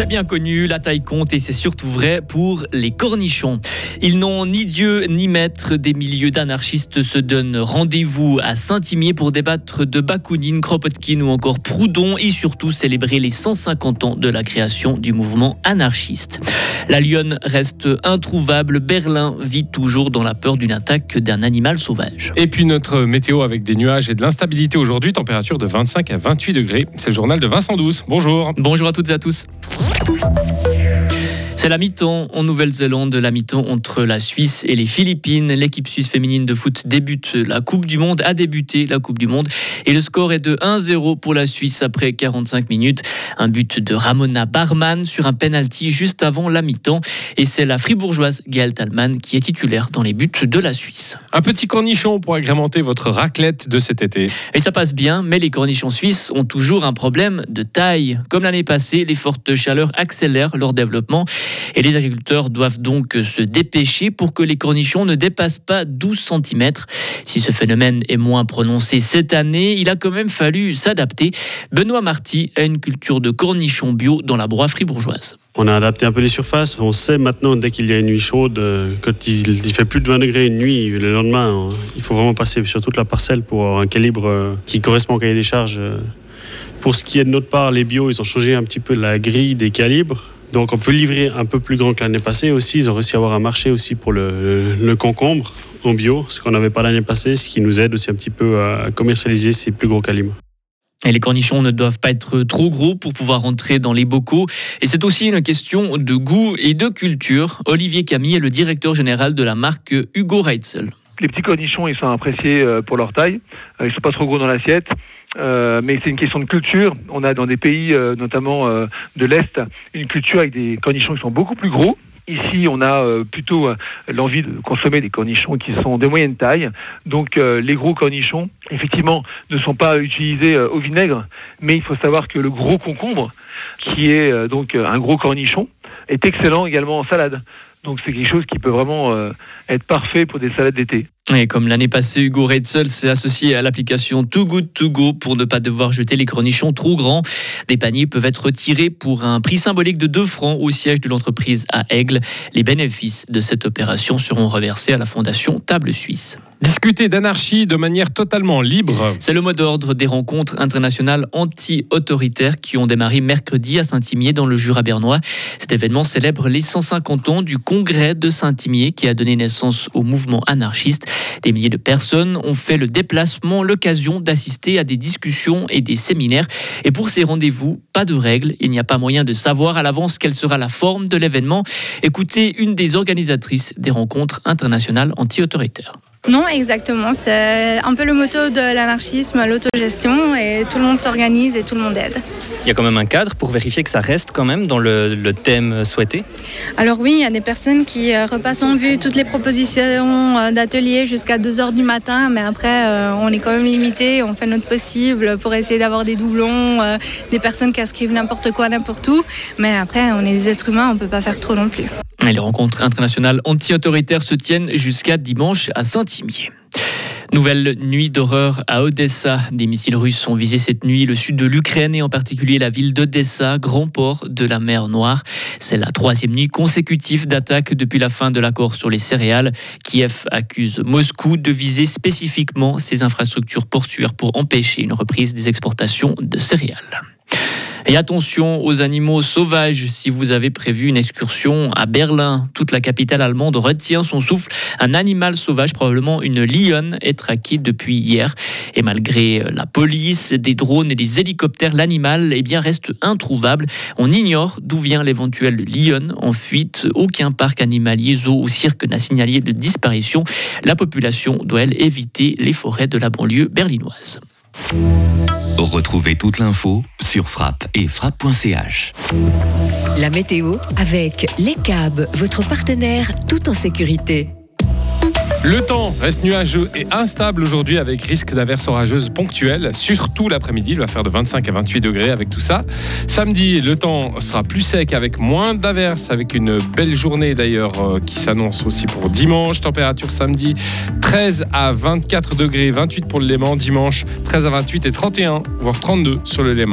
C'est bien connu, la taille compte et c'est surtout vrai pour les cornichons. Ils n'ont ni Dieu ni maître. Des milieux d'anarchistes se donnent rendez-vous à Saint-Imier pour débattre de Bakounine, Kropotkin ou encore Proudhon et surtout célébrer les 150 ans de la création du mouvement anarchiste. La lionne reste introuvable. Berlin vit toujours dans la peur d'une attaque d'un animal sauvage. Et puis notre météo avec des nuages et de l'instabilité aujourd'hui, température de 25 à 28 degrés. C'est le journal de Vincent Douce. Bonjour. Bonjour à toutes et à tous. C'est la mi-temps en Nouvelle-Zélande, la mi-temps entre la Suisse et les Philippines. L'équipe suisse féminine de foot débute la Coupe du Monde, a débuté la Coupe du Monde et le score est de 1-0 pour la Suisse après 45 minutes. Un but de Ramona Barman sur un penalty juste avant la mi-temps et c'est la fribourgeoise Gaëlle Talman qui est titulaire dans les buts de la Suisse. Un petit cornichon pour agrémenter votre raclette de cet été. Et ça passe bien, mais les cornichons suisses ont toujours un problème de taille. Comme l'année passée, les fortes chaleurs accélèrent leur développement et les agriculteurs doivent donc se dépêcher pour que les cornichons ne dépassent pas 12 cm. Si ce phénomène est moins prononcé cette année, il a quand même fallu s'adapter. Benoît Marty a une culture de cornichons bio dans la broie fribourgeoise. On a adapté un peu les surfaces. On sait maintenant, dès qu'il y a une nuit chaude, euh, quand il, fait plus de 20 degrés une nuit, le lendemain, il faut vraiment passer sur toute la parcelle pour avoir un calibre euh, qui correspond au cahier des charges. Euh. Pour ce qui est de notre part, les bio, ils ont changé un petit peu la grille des calibres. Donc on peut livrer un peu plus grand que l'année passée aussi. Ils ont réussi à avoir un marché aussi pour le, concombre en bio, ce qu'on n'avait pas l'année passée, ce qui nous aide aussi un petit peu à commercialiser ces plus gros calibres. Et les cornichons ne doivent pas être trop gros pour pouvoir entrer dans les bocaux. Et c'est aussi une question de goût et de culture. Olivier Camille est le directeur général de la marque Hugo Reitzel. Les petits cornichons, ils sont appréciés euh, pour leur taille. Euh, ils sont pas trop gros dans l'assiette. Euh, mais c'est une question de culture. On a dans des pays, euh, notamment euh, de l'Est, une culture avec des cornichons qui sont beaucoup plus gros. Ici, on a plutôt l'envie de consommer des cornichons qui sont de moyenne taille. Donc, les gros cornichons, effectivement, ne sont pas utilisés au vinaigre, mais il faut savoir que le gros concombre, qui est donc un gros cornichon, est excellent également en salade. Donc, c'est quelque chose qui peut vraiment être parfait pour des salades d'été. Et comme l'année passée, Hugo Reitzel s'est associé à l'application Too Good To Go pour ne pas devoir jeter les cornichons trop grands. Des paniers peuvent être retirés pour un prix symbolique de 2 francs au siège de l'entreprise à Aigle. Les bénéfices de cette opération seront reversés à la fondation Table Suisse. Discuter d'anarchie de manière totalement libre. C'est le mot d'ordre des rencontres internationales anti-autoritaires qui ont démarré mercredi à Saint-Imier dans le Jura bernois. Cet événement célèbre les 150 ans du congrès de Saint-Imier qui a donné naissance au mouvement anarchiste. Des milliers de personnes ont fait le déplacement, l'occasion d'assister à des discussions et des séminaires. Et pour ces rendez-vous, pas de règles. Il n'y a pas moyen de savoir à l'avance quelle sera la forme de l'événement. Écoutez une des organisatrices des rencontres internationales anti-autoritaires. Non, exactement. C'est un peu le motto de l'anarchisme, l'autogestion, et tout le monde s'organise et tout le monde aide. Il y a quand même un cadre pour vérifier que ça reste quand même dans le, thème souhaité Alors oui, il y a des personnes qui euh, repassent en vue toutes les propositions euh, d'ateliers jusqu'à 2h du matin, mais après, euh, on est quand même limité, on fait notre possible pour essayer d'avoir des doublons, des personnes qui inscrivent n'importe quoi, n'importe où, mais après, on est des êtres humains, on ne peut pas faire trop non plus. Les rencontres internationales anti-autoritaires se tiennent jusqu'à dimanche à Saint-Imier. Nouvelle nuit d'horreur à Odessa. Des missiles russes ont visé cette nuit le sud de l'Ukraine et en particulier la ville d'Odessa, grand port de la mer Noire. C'est la troisième nuit consécutive d'attaque depuis la fin de l'accord sur les céréales. Kiev accuse Moscou de viser spécifiquement ses infrastructures portuaires pour empêcher une reprise des exportations de céréales. Et attention aux animaux sauvages si vous avez prévu une excursion à Berlin. Toute la capitale allemande retient son souffle. Un animal sauvage, probablement une lionne, est traqué depuis hier. Et malgré la police, des drones et des hélicoptères, l'animal eh bien, reste introuvable. On ignore d'où vient l'éventuelle lionne en fuite. Aucun parc animalier, zoo ou cirque n'a signalé de disparition. La population doit, elle, éviter les forêts de la banlieue berlinoise. Retrouvez toute l'info sur frappe et frappe.ch. La météo avec Les Cabs, votre partenaire tout en sécurité. Le temps reste nuageux et instable aujourd'hui avec risque d'averses orageuses ponctuelles, surtout l'après-midi. Il va faire de 25 à 28 degrés avec tout ça. Samedi, le temps sera plus sec avec moins d'averses, avec une belle journée d'ailleurs euh, qui s'annonce aussi pour dimanche. Température samedi 13 à 24 degrés, 28 pour le Léman. Dimanche 13 à 28 et 31, voire 32 sur le Léman.